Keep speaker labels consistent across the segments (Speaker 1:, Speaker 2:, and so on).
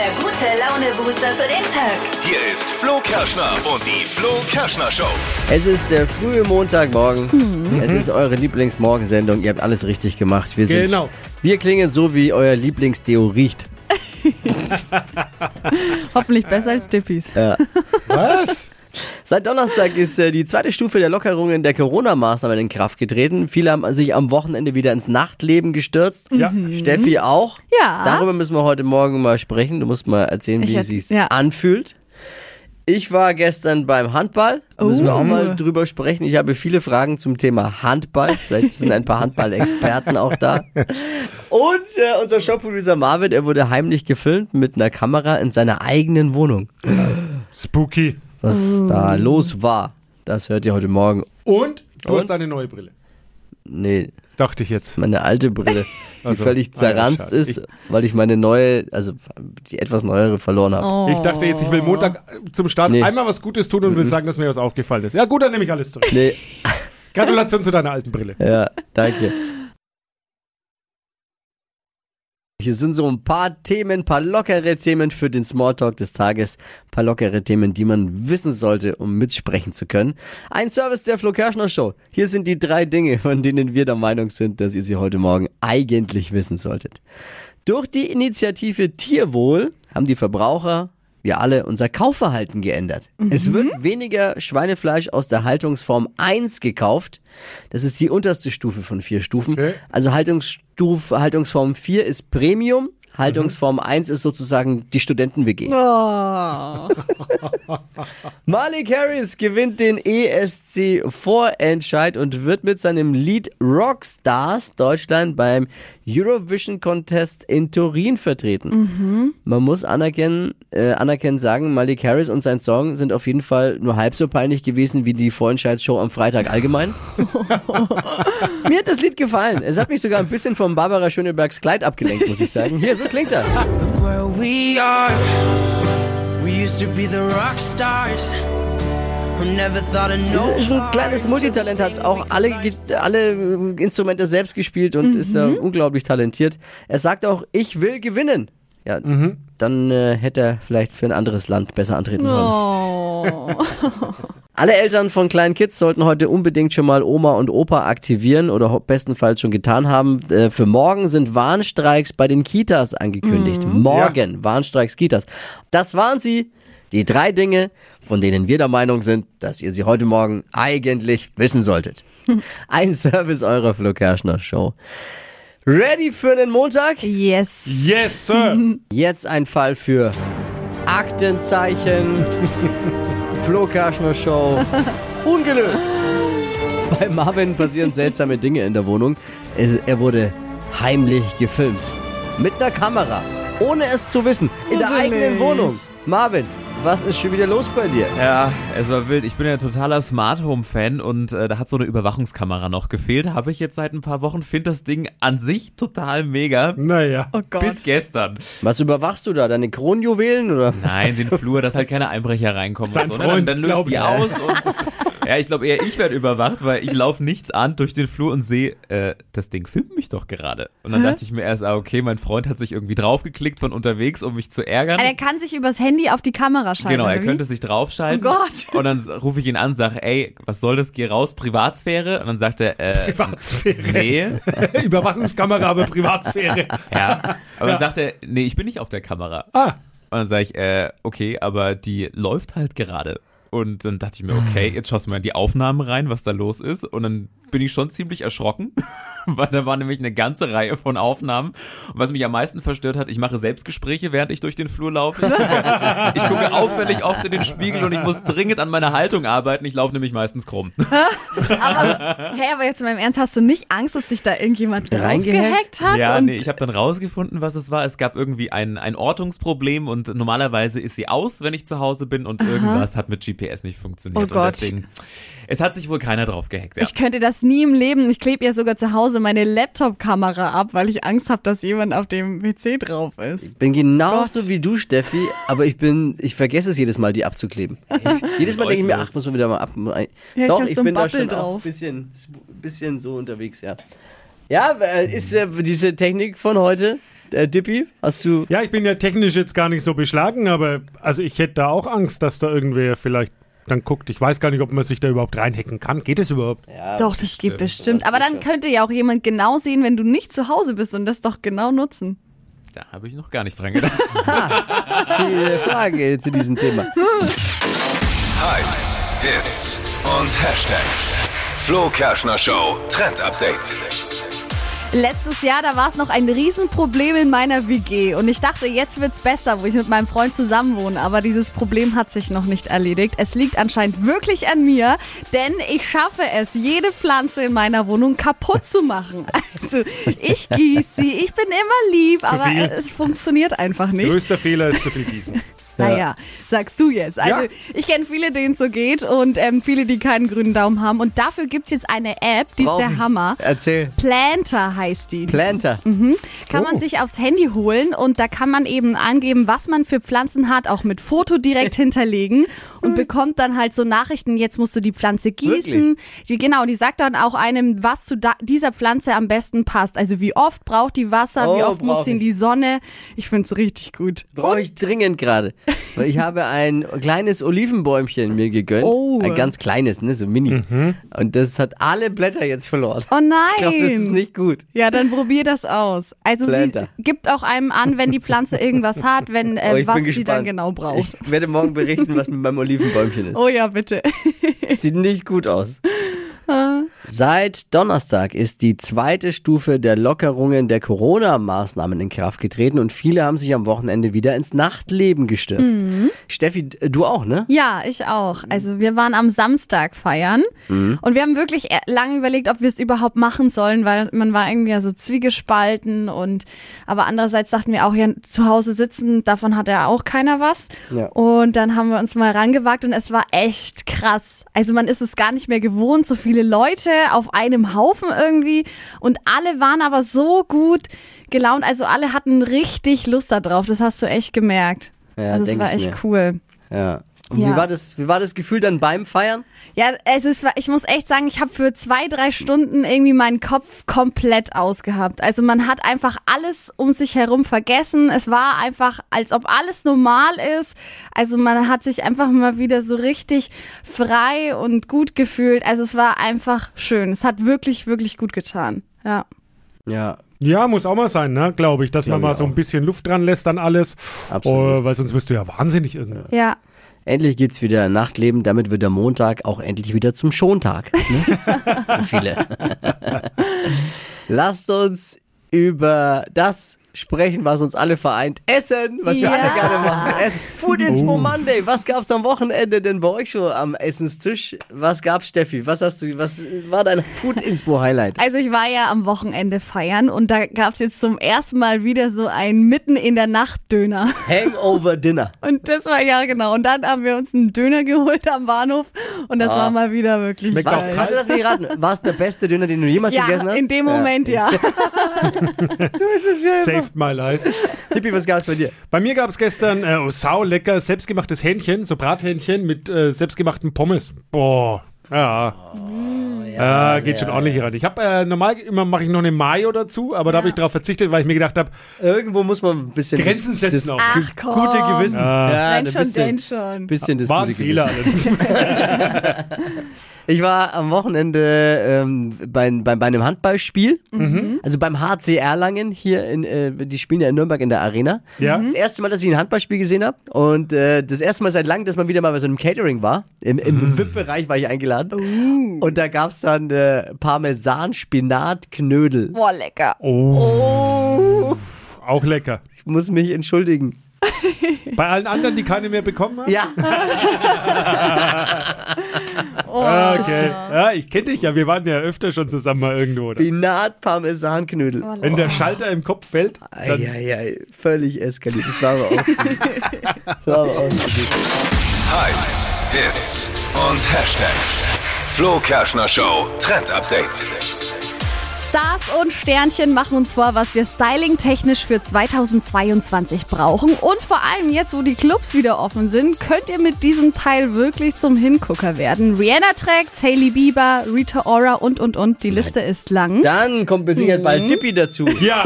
Speaker 1: der gute Laune-Booster für den Tag.
Speaker 2: Hier ist Flo Kerschner und die Flo Kerschner Show.
Speaker 3: Es ist der frühe Montagmorgen. Es ist eure Lieblingsmorgensendung. Ihr habt alles richtig gemacht. Wir sind,
Speaker 4: Genau.
Speaker 3: Wir klingen so, wie euer Lieblingsdeo riecht.
Speaker 5: Hoffentlich besser als Dippis.
Speaker 4: Was?
Speaker 3: Seit Donnerstag ist äh, die zweite Stufe der Lockerungen der Corona-Maßnahmen in Kraft getreten. Viele haben sich am Wochenende wieder ins Nachtleben gestürzt.
Speaker 4: Ja.
Speaker 3: Steffi auch.
Speaker 5: Ja.
Speaker 3: Darüber müssen wir heute Morgen mal sprechen. Du musst mal erzählen, wie es sich
Speaker 5: ja.
Speaker 3: anfühlt. Ich war gestern beim Handball. Müssen wir auch mal drüber sprechen. Ich habe viele Fragen zum Thema Handball. Vielleicht sind ein paar Handball-Experten auch da. Und äh, unser Showproducer Marvin, er wurde heimlich gefilmt mit einer Kamera in seiner eigenen Wohnung.
Speaker 4: Spooky.
Speaker 3: Was da los war, das hört ihr heute Morgen.
Speaker 4: Und du
Speaker 3: Und?
Speaker 4: hast eine neue Brille.
Speaker 3: Nee,
Speaker 4: Dachte ich jetzt.
Speaker 3: meine alte Brille, die
Speaker 4: Also,
Speaker 3: völlig
Speaker 4: ah ja,
Speaker 3: zerranzt ist, weil ich meine neue, also die etwas neuere verloren habe.
Speaker 5: Oh.
Speaker 4: Ich dachte jetzt, ich will Montag äh, zum Start
Speaker 3: Nee.
Speaker 4: einmal was Gutes tun und will sagen, dass mir was aufgefallen ist. Ja gut, dann nehme ich alles zurück.
Speaker 3: Nee,
Speaker 4: Gratulation zu deiner alten Brille.
Speaker 3: ja, danke. Hier sind so ein paar Themen, paar lockere Themen für den Smalltalk des Tages. Paar lockere Themen, die man wissen sollte, um mitsprechen zu können. Ein Service der Flo Kerschner Show. Hier sind die drei Dinge, von denen wir der Meinung sind, dass ihr sie heute Morgen eigentlich wissen solltet. Durch die Initiative Tierwohl haben die Verbraucher, wir alle, unser Kaufverhalten geändert. Es wird weniger Schweinefleisch aus der Haltungsform 1 gekauft. Das ist die unterste Stufe von vier Stufen.
Speaker 4: Okay.
Speaker 3: Also Haltungsstufe, Haltungsform 4 ist Premium. Haltungsform 1 ist sozusagen die Studenten-WG.
Speaker 5: Oh.
Speaker 3: Malik Harris gewinnt den ESC-Vorentscheid und wird mit seinem Lied Rockstars Deutschland beim Eurovision Contest in Turin vertreten. Man muss anerkennen, äh, anerkennen sagen, Malik Harris und sein Song sind auf jeden Fall nur halb so peinlich gewesen wie die Vorentscheidsshow am Freitag allgemein. Mir hat das Lied gefallen. Es hat mich sogar ein bisschen von Barbara Schönebergs Kleid abgelenkt, muss ich sagen. Hier, so klingt er.
Speaker 6: where we are. We used to be the rock stars
Speaker 3: ist ein kleines Multitalent, hat auch alle, alle äh, Instrumente selbst gespielt und ist da unglaublich talentiert. Er sagt auch, ich will gewinnen. Ja, dann äh, hätte er vielleicht für ein anderes Land besser antreten sollen.
Speaker 5: Oh.
Speaker 3: Alle Eltern von kleinen Kids sollten heute unbedingt schon mal Oma und Opa aktivieren oder bestenfalls schon getan haben. Äh, für morgen sind Warnstreiks bei den Kitas angekündigt. Morgen Warnstreiks Kitas. Das waren sie. Die drei Dinge, von denen wir der Meinung sind, dass ihr sie heute Morgen eigentlich wissen solltet. Ein Service eurer Flo Kerschner Show. Ready für den Montag?
Speaker 5: Yes.
Speaker 4: Yes, Sir.
Speaker 3: Jetzt ein Fall für Aktenzeichen. Flo Kerschner Show. Ungelöst. Bei Marvin passieren seltsame Dinge in der Wohnung. Es- Er wurde heimlich gefilmt. Mit einer Kamera. Ohne es zu wissen. In der eigenen Wohnung. Marvin, was ist schon wieder los bei dir?
Speaker 7: Ja, es war wild. Ich bin ja totaler Smart Home Fan und äh, da hat so eine Überwachungskamera noch gefehlt. Habe ich jetzt seit ein paar Wochen. Finde das Ding an sich total mega.
Speaker 4: Naja.
Speaker 5: Oh Gott.
Speaker 7: Bis gestern.
Speaker 3: Was überwachst du da? Deine Kronjuwelen oder? was
Speaker 7: Nein, den? Flur, dass halt keine Einbrecher reinkommen.
Speaker 4: Sein
Speaker 7: und so, ne?
Speaker 4: Freund,
Speaker 7: dann, dann löst die
Speaker 4: ich.
Speaker 7: aus und ja, ich glaube eher ich werde überwacht, weil ich laufe nichts an durch den Flur und sehe, äh, das Ding filmt mich doch gerade. Und dann dachte ich mir erst, ah, okay, mein Freund hat sich irgendwie draufgeklickt von unterwegs, um mich zu ärgern.
Speaker 5: Er kann sich übers Handy auf die Kamera schalten.
Speaker 7: Genau, er könnte sich draufschalten.
Speaker 5: Oh Gott.
Speaker 7: Und dann rufe ich ihn an, sage, ey, was soll das? Geh raus, Privatsphäre. Und dann sagt er, äh,
Speaker 4: Privatsphäre.
Speaker 7: nee.
Speaker 4: Überwachungskamera, aber Privatsphäre.
Speaker 7: Ja. Aber dann sagt er, nee, ich bin nicht auf der Kamera.
Speaker 4: Ah,
Speaker 7: Und dann sage ich, äh, okay, aber die läuft halt gerade. Und dann dachte ich mir, okay, jetzt schaust du mal in die Aufnahmen rein, was da los ist. Und dann bin ich schon ziemlich erschrocken, weil da war nämlich eine ganze Reihe von Aufnahmen. Und was mich am meisten verstört hat, ich mache Selbstgespräche, während ich durch den Flur laufe. Ich gucke, ich gucke auffällig oft in den Spiegel und ich muss dringend an meiner Haltung arbeiten. Ich laufe nämlich meistens krumm.
Speaker 5: Aber, hey, aber jetzt in meinem Ernst, hast du nicht Angst, dass sich da irgendjemand
Speaker 3: Reingehackt?
Speaker 5: draufgehackt hat?
Speaker 7: Ja,
Speaker 5: und
Speaker 7: nee, ich habe dann rausgefunden, was es war. Es gab irgendwie ein, ein Ortungsproblem und normalerweise ist sie aus, wenn ich zu Hause bin und irgendwas hat mit GPS nicht funktioniert.
Speaker 5: Oh Gott.
Speaker 7: Und deswegen, es hat sich wohl keiner drauf gehackt. Ja.
Speaker 5: Ich könnte das nie im Leben. Ich klebe ja sogar zu Hause meine Laptop-Kamera ab, weil ich Angst habe, dass jemand auf dem PC drauf ist.
Speaker 3: Ich bin genauso
Speaker 5: Gott.
Speaker 3: wie du, Steffi, aber ich bin, ich vergesse es jedes Mal, die abzukleben. jedes Mal denke ich mir, ach, muss man wieder mal ab.
Speaker 5: ich
Speaker 3: Doch,
Speaker 5: hab
Speaker 3: ich
Speaker 5: so ein
Speaker 3: bin da schon auch ein
Speaker 5: drauf.
Speaker 3: bisschen, bisschen so unterwegs, ja. Ja, ist äh, diese Technik von heute Äh, Dippi, hast du.
Speaker 4: Ja, ich bin ja technisch jetzt gar nicht so beschlagen, aber also ich hätte da auch Angst, dass da irgendwer vielleicht dann guckt. Ich weiß gar nicht, ob man sich da überhaupt reinhacken kann. Geht es überhaupt?
Speaker 5: Doch, das geht bestimmt. Aber dann könnte ja auch jemand genau sehen, wenn du nicht zu Hause bist und das doch genau nutzen.
Speaker 7: Da habe ich noch gar nicht dran gedacht.
Speaker 3: Viele Frage zu diesem Thema.
Speaker 2: Hypes, Hits und Hashtags. Flo Kerschner Show Trend Update.
Speaker 5: Letztes Jahr, da war es noch ein Riesenproblem in meiner WG und ich dachte, jetzt wird's besser, wo ich mit meinem Freund zusammenwohne, aber dieses Problem hat sich noch nicht erledigt. Es liegt anscheinend wirklich an mir, denn ich schaffe es, jede Pflanze in meiner Wohnung kaputt zu machen. Also, ich gieße sie, ich bin immer lieb, aber
Speaker 4: viel.
Speaker 5: es funktioniert einfach nicht.
Speaker 4: Größter Fehler ist zu viel gießen.
Speaker 5: Naja, sagst du jetzt. Also
Speaker 4: Ja.
Speaker 5: ich kenne viele, denen es so geht und ähm, viele, die keinen grünen Daumen haben. Und dafür gibt's jetzt eine App, die ist
Speaker 3: Brauch
Speaker 5: der
Speaker 3: ich.
Speaker 5: Hammer.
Speaker 3: Erzähl.
Speaker 5: Planter heißt die.
Speaker 3: Planter.
Speaker 5: Kann man sich aufs Handy holen und da kann man eben angeben, was man für Pflanzen hat, auch mit Foto direkt hinterlegen und bekommt dann halt so Nachrichten, jetzt musst du die Pflanze gießen. Die, genau, die sagt dann auch einem, was zu da, dieser Pflanze am besten passt. Also wie oft braucht die Wasser, wie
Speaker 3: Oh,
Speaker 5: oft muss sie in die Sonne. Ich find's richtig gut.
Speaker 3: Brauche ich dringend gerade. Weil ich habe ein kleines Olivenbäumchen mir gegönnt.
Speaker 5: Oh.
Speaker 3: Ein ganz kleines, ne, so mini.
Speaker 4: Mhm.
Speaker 3: Und das hat alle Blätter jetzt verloren.
Speaker 5: Oh nein!
Speaker 3: Ich glaube, das ist nicht gut.
Speaker 5: Ja, dann probier das aus. Also sie
Speaker 3: Planter.
Speaker 5: gibt auch einem an, wenn die Pflanze irgendwas hat, wenn
Speaker 3: Oh,
Speaker 5: äh,
Speaker 3: ich
Speaker 5: was sie dann genau braucht.
Speaker 3: Ich werde morgen berichten, was mit meinem Olivenbäumchen ist.
Speaker 5: Oh ja, bitte.
Speaker 3: Sieht nicht gut aus. Seit Donnerstag ist die zweite Stufe der Lockerungen der Corona-Maßnahmen in Kraft getreten und viele haben sich am Wochenende wieder ins Nachtleben gestürzt. Steffi, du auch, ne?
Speaker 5: Ja, ich auch. Also wir waren am Samstag feiern und wir haben wirklich e- lange überlegt, ob wir es überhaupt machen sollen, weil man war irgendwie ja so zwiegespalten und aber andererseits dachten wir auch, ja, zu Hause sitzen, davon hat ja auch keiner was.
Speaker 3: Ja.
Speaker 5: Und dann haben wir uns mal rangewagt und es war echt krass. Also man ist es gar nicht mehr gewohnt, so viele Leute auf einem Haufen irgendwie und alle waren aber so gut gelaunt, also alle hatten richtig Lust darauf, das hast du echt gemerkt.
Speaker 3: Ja,
Speaker 5: also
Speaker 3: denk
Speaker 5: war echt
Speaker 3: mir.
Speaker 5: cool.
Speaker 3: Ja. Und
Speaker 5: Ja.
Speaker 3: Wie, war das, wie war das Gefühl dann beim Feiern?
Speaker 5: Ja, es ist, ich muss echt sagen, ich habe für zwei, drei Stunden irgendwie meinen Kopf komplett ausgehabt. Also man hat einfach alles um sich herum vergessen. Es war einfach, als ob alles normal ist. Also man hat sich einfach mal wieder so richtig frei und gut gefühlt. Also es war einfach schön. Es hat wirklich, wirklich gut getan. Ja.
Speaker 3: Ja,
Speaker 4: Ja, muss auch mal sein, ne? glaube ich, dass
Speaker 3: Glaub
Speaker 4: man mal so ein bisschen Luft dran lässt an alles.
Speaker 3: Absolut.
Speaker 4: Oh, weil sonst wirst du ja wahnsinnig irgendwie.
Speaker 5: Ja.
Speaker 3: Endlich geht's wieder Nachtleben, damit wird der Montag auch endlich wieder zum Schontag. Ne? Für viele. Lasst uns über das sprechen, was uns alle vereint. Essen, was wir
Speaker 5: Ja.
Speaker 3: alle gerne machen. Essen. Food Inspo Monday. Was gab's am Wochenende denn bei euch so am Essenstisch? Was gab's, Steffi? Was hast du, was war dein Food Inspo Highlight?
Speaker 5: Also ich war ja am Wochenende feiern und da gab es jetzt zum ersten Mal wieder so einen mitten in der Nacht Döner.
Speaker 3: Hangover Dinner.
Speaker 5: Und das war ja genau. Und dann haben wir uns einen Döner geholt am Bahnhof und das war mal wieder wirklich
Speaker 4: Schmeckt
Speaker 5: geil.
Speaker 3: warte, lass mich raten. War es der beste Döner, den du jemals
Speaker 5: Ja,
Speaker 3: gegessen hast?
Speaker 5: in dem Moment ja.
Speaker 3: So ist es ja.
Speaker 4: Saved my life.
Speaker 3: Tippi, was gab's bei dir?
Speaker 4: Bei mir gab es gestern äh, oh, sau lecker selbstgemachtes Hähnchen, so Brathähnchen mit äh, selbstgemachten Pommes. Boah, ja. ja, geht schon ordentlich ran. Ich habe äh, normal immer mache ich noch eine Mayo dazu, aber da habe ich darauf verzichtet, weil ich mir gedacht habe,
Speaker 3: Irgendwo muss man ein bisschen
Speaker 4: Grenzen
Speaker 3: das,
Speaker 4: setzen
Speaker 3: das
Speaker 4: auch.
Speaker 5: Ach, komm.
Speaker 3: gute Gewissen. Ja,
Speaker 5: Wenn
Speaker 3: ein
Speaker 5: schon,
Speaker 3: bisschen,
Speaker 5: denn schon.
Speaker 3: bisschen das
Speaker 4: war ein
Speaker 3: gute
Speaker 4: Fehler.
Speaker 3: Ich war am Wochenende ähm, bei, bei, bei einem Handballspiel, also beim HC Erlangen hier, in, äh, die spielen ja in Nürnberg in der Arena.
Speaker 4: Ja.
Speaker 3: Das erste Mal, dass ich ein Handballspiel gesehen habe und äh, das erste Mal seit langem, dass man wieder mal bei so einem Catering war. Im, im VIP-Bereich war ich eingeladen und da gab's dann äh, Parmesan-Spinat-Knödel.
Speaker 5: Boah, lecker.
Speaker 4: Oh, auch lecker.
Speaker 3: Ich muss mich entschuldigen.
Speaker 4: Bei allen anderen, die keine mehr bekommen haben?
Speaker 3: Ja,
Speaker 4: Ah, Okay. Ja, ich kenne dich ja. Wir waren ja öfter schon zusammen mal irgendwo. Oder?
Speaker 3: Spinat-Parmesan-Knödel.
Speaker 4: Wenn der Schalter im Kopf fällt, dann
Speaker 3: Eieiei, völlig eskaliert. Das war aber auch so. Das war aber auch.
Speaker 2: Hypes, Hits und Hashtags. Flo Kerschner Show Trend Update.
Speaker 5: Stars und Sternchen machen uns vor, was wir stylingtechnisch für 2022 brauchen. Und vor allem jetzt, wo die Clubs wieder offen sind, könnt ihr mit diesem Teil wirklich zum Hingucker werden. Rihanna trägt, Hailey Bieber, Rita Ora und und und. Die Liste ist lang.
Speaker 3: Dann kommt mit Sicherheit bald Dippy dazu.
Speaker 4: Ja,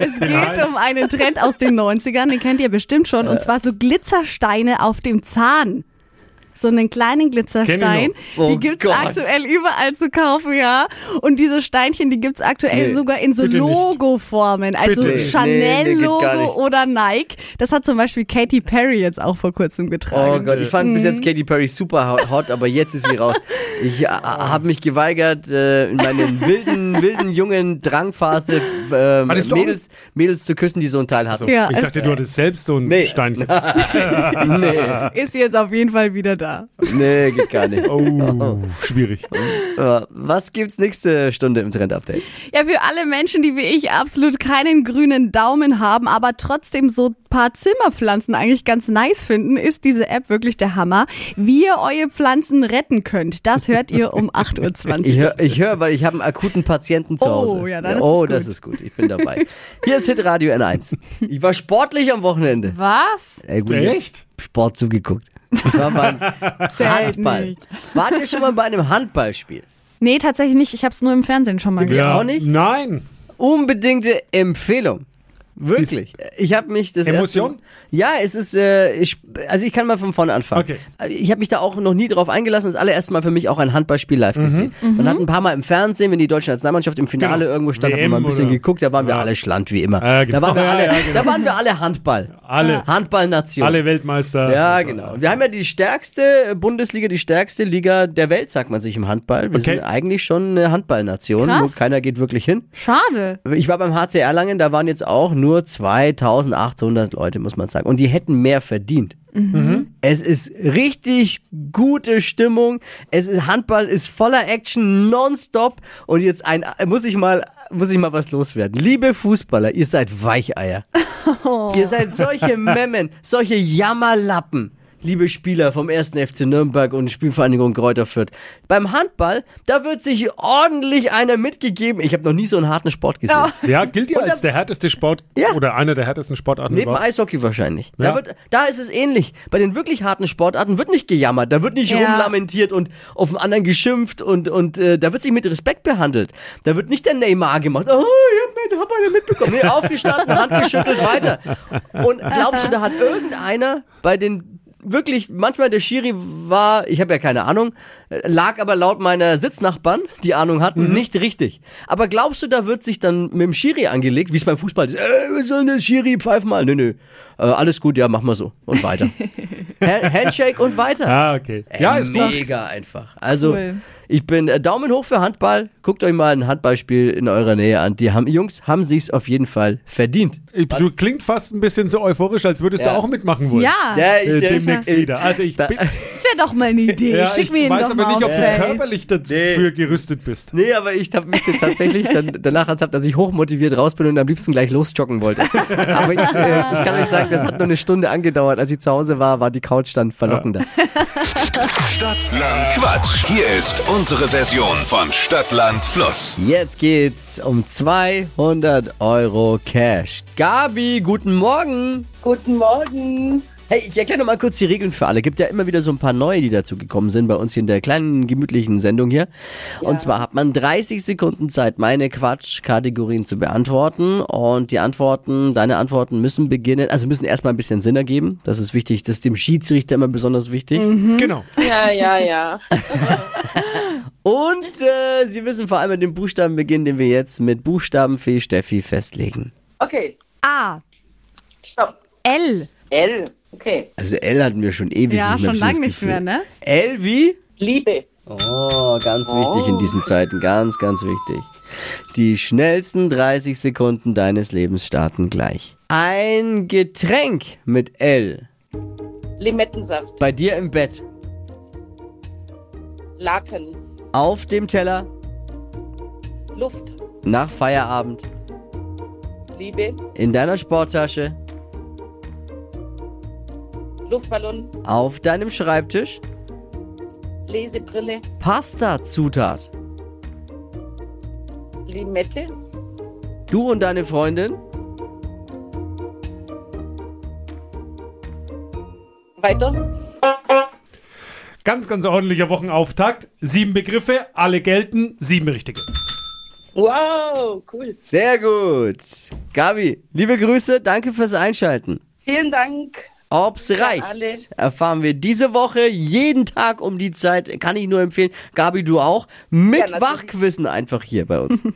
Speaker 5: Es geht um einen Trend aus den 90ern, den kennt ihr bestimmt schon, und zwar so Glitzersteine auf dem Zahn. So einen kleinen Glitzerstein.
Speaker 3: Oh
Speaker 5: die gibt's
Speaker 3: Gott.
Speaker 5: aktuell überall zu kaufen, ja. Und diese Steinchen, die gibt's aktuell
Speaker 3: Nee,
Speaker 5: sogar in so. Logo-Formen. Also.
Speaker 3: Nee, nee, nee,
Speaker 5: Chanel-Logo
Speaker 3: nicht.
Speaker 5: oder Nike. Das hat zum Beispiel Katy Perry jetzt auch vor kurzem
Speaker 3: Oh
Speaker 5: getragen.
Speaker 3: Gott, ich fand bis jetzt Katy Perry super ho- hot, aber jetzt ist sie raus. Ich äh, habe mich geweigert, äh, in meinen wilden, wilden, jungen Drangphase ähm, Mädels, Mädels zu küssen, die so ein Teil hatten.
Speaker 5: Ja,
Speaker 4: ich
Speaker 5: es
Speaker 4: dachte, du hattest selbst so ein
Speaker 3: Nee.
Speaker 4: Steinchen.
Speaker 3: Nee,
Speaker 5: ist jetzt auf jeden Fall wieder da.
Speaker 3: Nee, geht gar nicht.
Speaker 4: Oh, schwierig.
Speaker 3: Was gibt's nächste Stunde im Trend-Update?
Speaker 5: Ja, für alle Menschen, die wie ich absolut keinen grünen Daumen haben, aber trotzdem so ein paar Zimmerpflanzen eigentlich ganz nice finden, ist diese App wirklich der Hammer. Wie ihr eure Pflanzen retten könnt, das hört ihr um 8.20 Uhr.
Speaker 3: Ich höre, ich hör, weil ich habe einen akuten Patienten zu
Speaker 5: Oh,
Speaker 3: Hause.
Speaker 5: ja, dann ist
Speaker 3: oh, das ist gut. Ich bin dabei. Hier ist Hitradio N1. Ich war sportlich am Wochenende.
Speaker 5: Was?
Speaker 3: Ey, gut,
Speaker 4: Echt?
Speaker 3: Sport zugeguckt. Ich war beim Handball.
Speaker 5: nicht.
Speaker 3: Wart ihr schon mal bei einem Handballspiel?
Speaker 5: Nee, tatsächlich nicht. Ich habe es nur im Fernsehen schon mal gesehen.
Speaker 3: auch nicht?
Speaker 4: Nein.
Speaker 3: Unbedingte Empfehlung. Wirklich. Ich habe mich das
Speaker 4: Emotion?
Speaker 3: Erste, ja, es ist, äh, ich, also ich kann mal von vorne anfangen.
Speaker 4: Okay.
Speaker 3: Ich habe mich da auch noch nie drauf eingelassen. Das allererste Mal für mich auch ein Handballspiel live gesehen. Man hat ein paar Mal im Fernsehen, wenn die deutsche Nationalmannschaft im Finale
Speaker 4: Mhm. Genau.
Speaker 3: irgendwo stand, hat man
Speaker 4: WM
Speaker 3: mal ein bisschen
Speaker 4: oder-
Speaker 3: geguckt. Da waren wir
Speaker 4: Ja.
Speaker 3: alle schland wie immer.
Speaker 4: Ja, genau.
Speaker 3: da, waren wir
Speaker 4: Ja,
Speaker 3: alle,
Speaker 4: ja, genau.
Speaker 3: da waren wir alle Handball.
Speaker 4: Alle.
Speaker 3: Handballnation.
Speaker 4: Alle Weltmeister.
Speaker 3: Ja, genau. Und wir haben ja die stärkste Bundesliga, die stärkste Liga der Welt, sagt man sich im Handball. Wir
Speaker 4: Okay.
Speaker 3: sind eigentlich schon eine Handballnation,
Speaker 5: Krass.
Speaker 3: keiner geht wirklich hin.
Speaker 5: Schade.
Speaker 3: Ich war beim HC Erlangen, da waren jetzt auch nur 2800 Leute, muss man sagen. Und die hätten mehr verdient. Es ist richtig gute Stimmung. Es ist Handball ist voller Action nonstop und jetzt ein muss ich mal muss ich mal was loswerden. Liebe Fußballer, ihr seid Weicheier. Ihr seid solche Memmen, solche Jammerlappen. Liebe Spieler vom 1. FC Nürnberg und Spielvereinigung Kräuter Fürth. Beim Handball, da wird sich ordentlich einer mitgegeben. Ich habe noch nie so einen harten Sport gesehen.
Speaker 4: Ja, gilt ja
Speaker 3: Und
Speaker 4: als
Speaker 3: da-
Speaker 4: der härteste Sport
Speaker 3: Ja.
Speaker 4: oder einer der härtesten Sportarten
Speaker 3: Neben
Speaker 4: überhaupt.
Speaker 3: Eishockey wahrscheinlich. Da,
Speaker 4: Ja.
Speaker 3: wird, da ist es ähnlich. Bei den wirklich harten Sportarten wird nicht gejammert, da wird nicht
Speaker 5: Ja.
Speaker 3: rumlamentiert und auf den anderen geschimpft und, und äh, da wird sich mit Respekt behandelt. Da wird nicht der Neymar gemacht. Oh, ich hab, hab einer mitbekommen. Nee, aufgestanden, Hand geschüttelt, weiter. Und glaubst du, da hat irgendeiner bei den wirklich, manchmal der Schiri war, ich habe ja keine Ahnung, äh, lag aber laut meiner Sitznachbarn, die Ahnung hatten, nicht richtig. Aber glaubst du, da wird sich dann mit dem Schiri angelegt, wie es beim Fußball ist, äh, was soll denn der Schiri, pfeif mal. Nö, nö, äh, alles gut, ja, mach mal so. Und weiter. Ha- Handshake und weiter.
Speaker 4: Ah, okay. Ja, ist gut.
Speaker 3: Mega einfach. Also,
Speaker 5: Cool.
Speaker 3: ich bin äh, Daumen hoch für Handball. Guckt euch mal ein Handballspiel in eurer Nähe an. Die haben, Jungs haben sich's auf jeden Fall verdient.
Speaker 4: Du klingt fast ein bisschen so euch, als würdest
Speaker 3: Ja.
Speaker 4: du auch mitmachen wollen.
Speaker 5: Ja,
Speaker 3: Ja, ich,
Speaker 4: Äh,
Speaker 3: ich,
Speaker 4: demnächst
Speaker 3: ich,
Speaker 4: wieder. Also ich
Speaker 3: Da-
Speaker 4: bin,
Speaker 5: wäre doch mal eine Idee.
Speaker 4: ja,
Speaker 5: Schick mir ihn
Speaker 4: weiß
Speaker 5: doch
Speaker 4: aber
Speaker 5: mal
Speaker 4: nicht, ob du
Speaker 5: Feld.
Speaker 4: körperlich dafür
Speaker 3: Nee.
Speaker 4: gerüstet bist.
Speaker 3: Nee, aber ich habe mich tatsächlich dann danach erzählt, dass ich hochmotiviert raus bin und am liebsten gleich losjoggen wollte. aber ich, äh, ich kann euch sagen, das hat nur eine Stunde angedauert. Als ich zu Hause war, war die Couch dann verlockender.
Speaker 2: Stadtland Quatsch. Hier ist unsere Version von Stadtland Fluss.
Speaker 3: Jetzt geht's um 200 Euro Cash. Gabi, guten Morgen.
Speaker 8: Guten Morgen.
Speaker 3: Hey, ich erkläre noch mal kurz die Regeln für alle. Gibt ja immer wieder so ein paar neue, die dazu gekommen sind bei uns hier in der kleinen gemütlichen Sendung hier. Und zwar hat man 30 Sekunden Zeit, meine Quatsch-Kategorien zu beantworten. Und die Antworten, deine Antworten müssen beginnen, also müssen erstmal ein bisschen Sinn ergeben. Das ist wichtig. Das ist dem Schiedsrichter immer besonders wichtig.
Speaker 4: Genau.
Speaker 8: Ja, ja, ja.
Speaker 3: Und äh, Sie müssen vor allem mit dem Buchstaben beginnen, den wir jetzt mit Buchstabenfee Steffi festlegen.
Speaker 8: Okay,
Speaker 5: A,
Speaker 8: stopp.
Speaker 5: L.
Speaker 8: L. Okay.
Speaker 3: Also L hatten wir schon ewig
Speaker 5: Ja,
Speaker 3: nicht mehr.
Speaker 5: schon
Speaker 3: hab ich
Speaker 5: lang
Speaker 3: das
Speaker 5: nicht mehr, ne?
Speaker 3: L wie?
Speaker 8: Liebe.
Speaker 3: Oh, ganz wichtig in diesen Zeiten, ganz, ganz wichtig. Die schnellsten 30 Sekunden deines Lebens starten gleich. Ein Getränk mit L.
Speaker 8: Limettensaft.
Speaker 3: Bei dir im Bett.
Speaker 8: Laken.
Speaker 3: Auf dem Teller.
Speaker 8: Luft.
Speaker 3: Nach Feierabend.
Speaker 8: Liebe.
Speaker 3: In deiner Sporttasche.
Speaker 8: Luftballon.
Speaker 3: Auf deinem Schreibtisch.
Speaker 8: Lesebrille.
Speaker 3: Pasta-Zutat.
Speaker 8: Limette.
Speaker 3: Du und deine Freundin?
Speaker 8: Weiter.
Speaker 4: Ganz, ganz ordentlicher Wochenauftakt. Sieben Begriffe, alle gelten, sieben richtige.
Speaker 8: Wow, cool.
Speaker 3: Sehr gut. Gabi, liebe Grüße, danke fürs Einschalten.
Speaker 8: Vielen Dank.
Speaker 3: Ob's reicht,
Speaker 8: alle.
Speaker 3: erfahren wir diese Woche jeden Tag um die Zeit. Kann ich nur empfehlen. Gabi, du auch. Mit
Speaker 8: natürlich.
Speaker 3: Wachquissen einfach hier bei uns.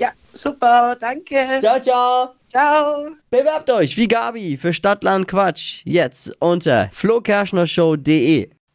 Speaker 8: Ja, super. Danke.
Speaker 3: ciao, ciao.
Speaker 8: Ciao.
Speaker 3: Bewerbt euch wie Gabi für Stadtland Quatsch. Jetzt unter flokerschnershow.de.